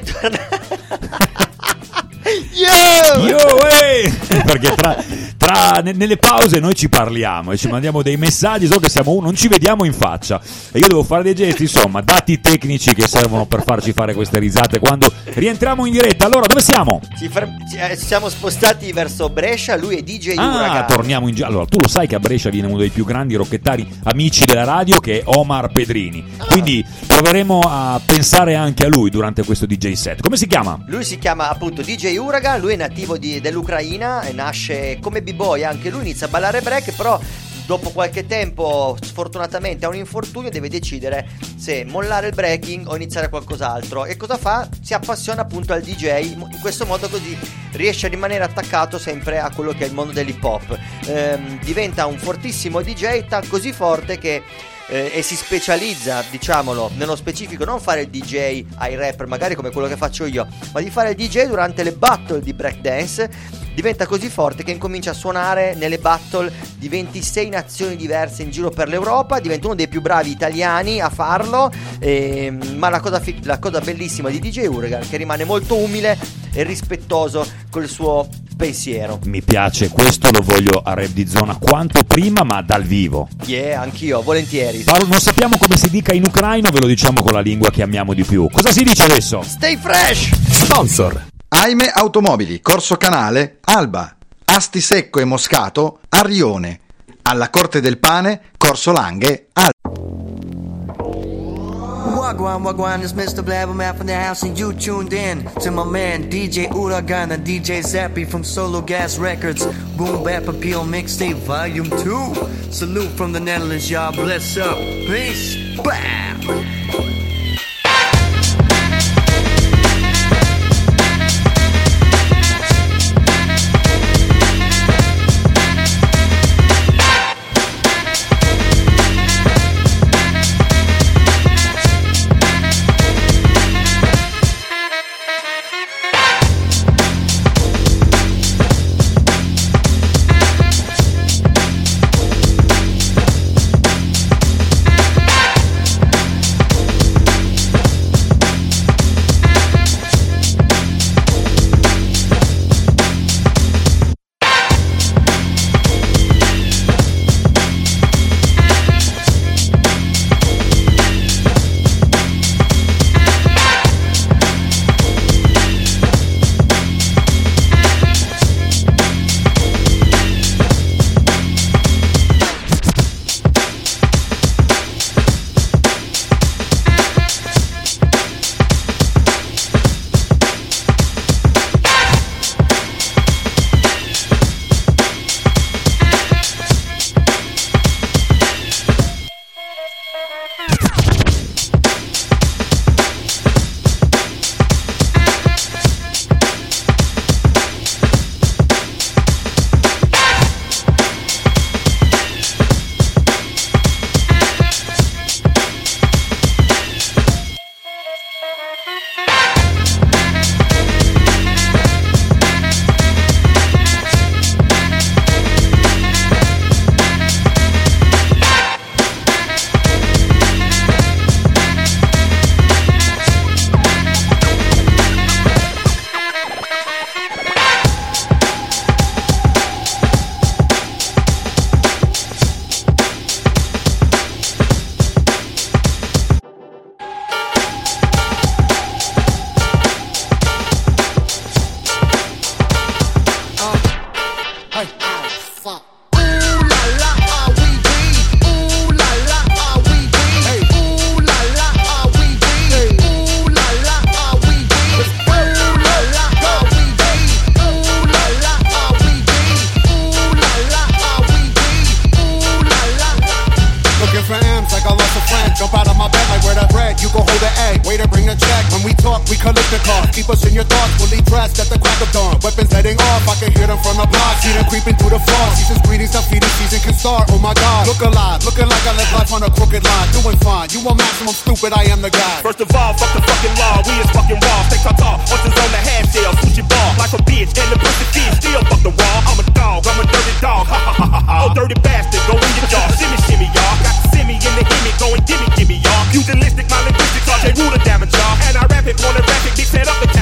è tornato. Yo! Yo, eh! Perché tra, nelle pause noi ci parliamo e ci mandiamo dei messaggi, so che siamo, non ci vediamo in faccia e io devo fare dei gesti, insomma, dati tecnici che servono per farci fare queste risate quando rientriamo in diretta. Allora, dove siamo? Ci, fer- ci eh, siamo spostati verso Brescia, lui è DJ ah, Uragan. torniamo in giro. Allora, tu lo sai che a Brescia viene uno dei più grandi rocchettari amici della radio che è Omar Pedrini. Ah. Quindi proveremo a pensare anche a lui durante questo DJ set. Come si chiama? Lui si chiama appunto DJ Uragan, lui è nativo di, dell'Ucraina e nasce come b-boy, anche lui inizia a ballare break, però dopo qualche tempo sfortunatamente ha un infortunio deve decidere se mollare il breaking o iniziare qualcos'altro e cosa fa? Si appassiona appunto al DJ in questo modo così riesce a rimanere attaccato sempre a quello che è il mondo dell'hip hop ehm, diventa un fortissimo DJ così forte che eh, e si specializza, diciamolo, nello specifico non fare il DJ ai rapper, magari come quello che faccio io, ma di fare il DJ durante le battle di breakdance diventa così forte che incomincia a suonare nelle battle di 26 nazioni diverse in giro per l'Europa, diventa uno dei più bravi italiani a farlo, eh, ma la cosa, fi- la cosa bellissima di DJ Uragan è che rimane molto umile e rispettoso col suo pensiero. Mi piace, questo lo voglio a Rap di Zona quanto prima, ma dal vivo. Yeah, anch'io, volentieri. Paolo, non sappiamo come si dica in ucraino, ve lo diciamo con la lingua che amiamo di più. Cosa si dice adesso? Stay fresh! Sponsor. Aime Automobili, Corso Canale, Alba. Asti Secco e Moscato, Arrione. Alla Corte del Pane, Corso Langhe, Alba. Wagwan, Wagwan, it's Mr. Blabbermouth from the house, and you tuned in to my man DJ Uragana, DJ Zappy from Solo Gas Records, Boom Bap Appeal Mixtape Volume 2. Salute from the Netherlands, y'all. Bless up. Peace. Bam. a check. When we talk, we collect the car. Keep us in your thoughts, fully dressed at the crack of dawn. Weapons heading off, I can hear them from the block. See them creeping through the floor. Season's greetings, I'm feeding season can start. Oh my god, look alive, looking like I live life on a crooked line. Doing fine, you want maximum stupid, I am the guy. First of all, fuck the fucking law, we is fucking raw. Take our talk, horses on the half shell, sushi ball. Like a bitch, and the pussy feet still fuck the wall. I'm a dog, I'm a dirty dog. Ha ha ha ha. Oh, dirty bastard, go in your jaw. Shimmy, shimmy, y'all. Got Pugilistic, my linguistics are J. Ruler damage, y'all. And I rap it, wanna rap it, be set up Sinatra.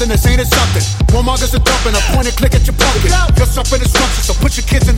nothing, this ain't it. something. One mug is a dumping, a point and click at your pocket. You're suffering the so put your kids in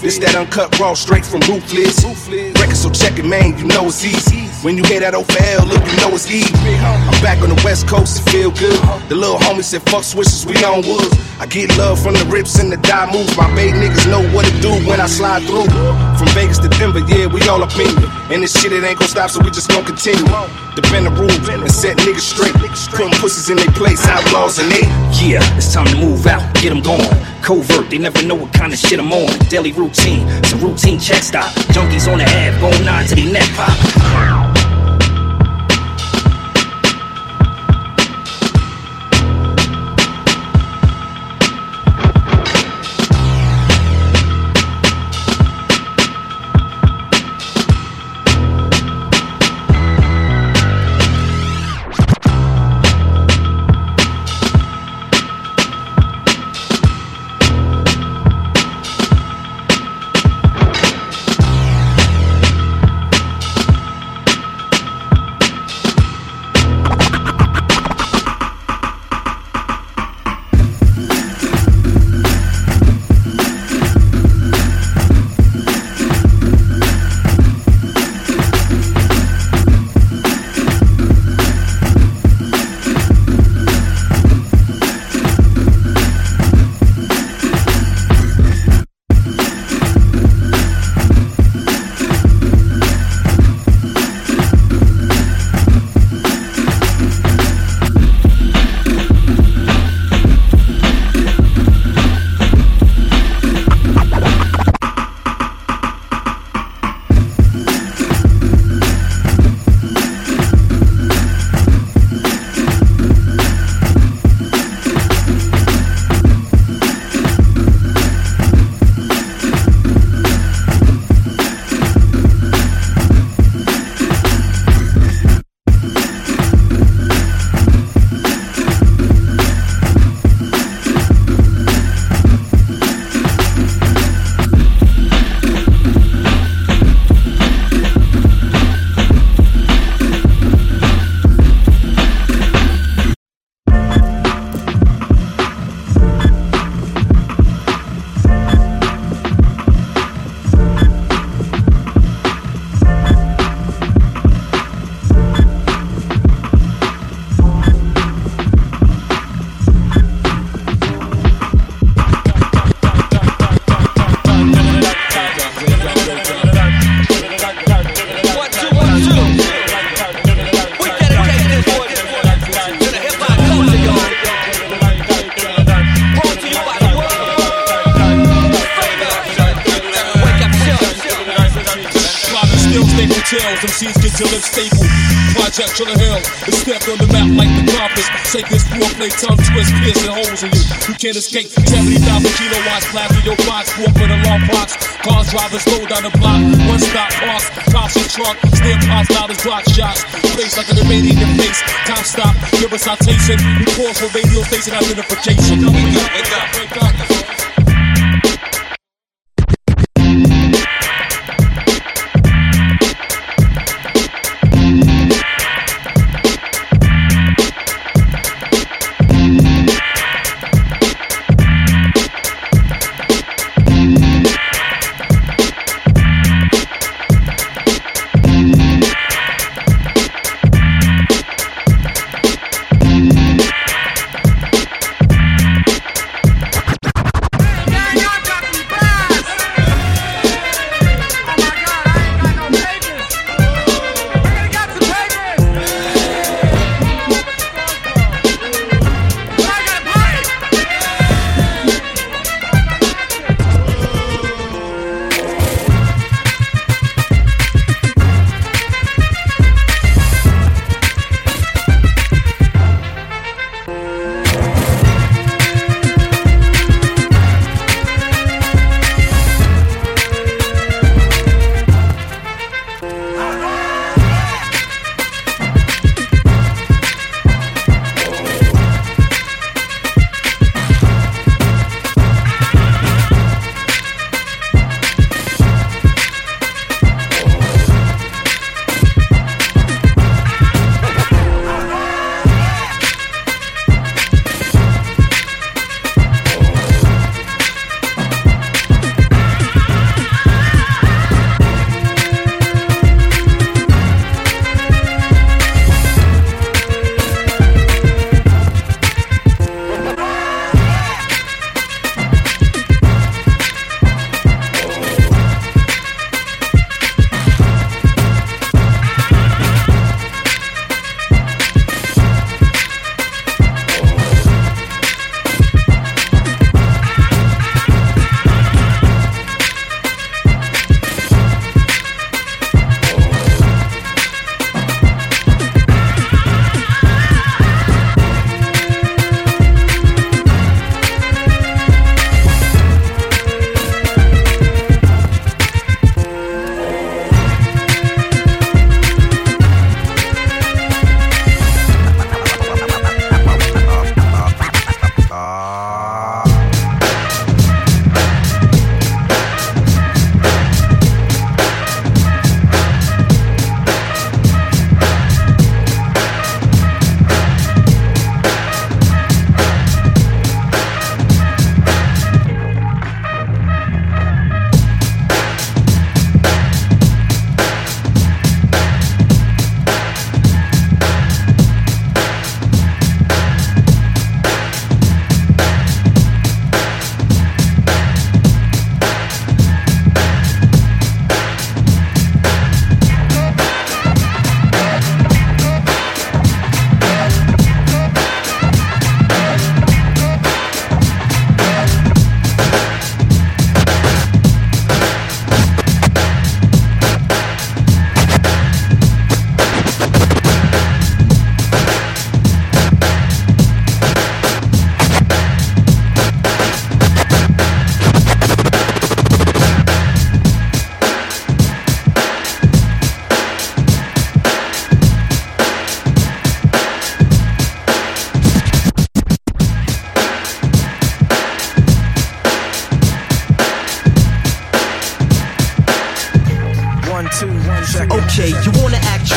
this that uncut raw straight from ruthless. Record so check it, man, you know it's easy. When you hear that OFL, look, you know it's easy. I'm back on the west coast, it feel good. The little homie said, fuck switches, we on woods. I get love from the rips and the die moves. My baby niggas know what to do when I slide through. From Vegas to Denver, yeah, we all up in it. And this shit, it ain't gon' stop, so we just gon' continue. To bend the rules and set niggas straight. Putting pussies in their place, outlaws and they. Yeah, it's time to move out, get them going. Covert, they never know what kind of shit I'm on. Daily routine, some routine check stop. Junkies on the ad, going on to the neck pop. Foreplay, tongue twist, piercing holes in you. You can't escape 70,000 kilowatts, clap in your box, walk with a long box. Cars driving slow down the block, one stop parks, cops in trunk, still pops loud as block shots. Face like an in face, time stop, give us citation. We pause for radio station identification. Wake up, wake up, wake up.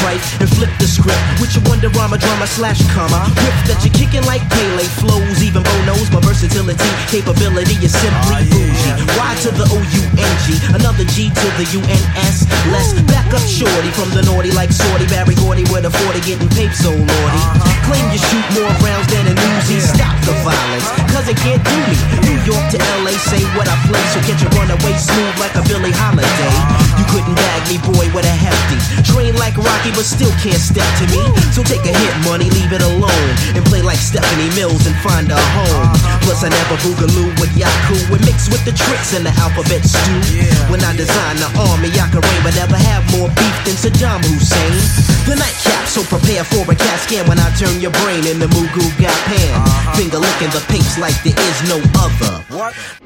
trite and flip the script. Which your comma slash comma. Whip that you're kicking like Pele flows, even Bo knows my versatility, capability is simply ah, bougie. Y to the O U N G, another G to the U N S. Let's back up shorty from the naughty like Sorty Berry Gordy with a 40 getting paid so naughty. Uh-huh. Claim you shoot more rounds than an Uzi. Stop the violence, cause it can't do me. New York to LA, say what I play, so get your runaway smooth like a Billie Holiday. Uh-huh. You couldn't bag me, boy, with a hefty. Train like Rocky, but still can't step to me. So take a hit, money, leave it alone. And play like Stephanie Mills and find a home. Uh-huh. Plus, I never boogaloo with Yaku. And mix with the tricks in the alphabet stew. When I design the army, I can reign, but never have more beef than Saddam Hussein. The nightcap, so prepare for a cat scan when I turn your brain in into Mugu Got Pan. Uh-huh. Finger licking the papes like there is no other.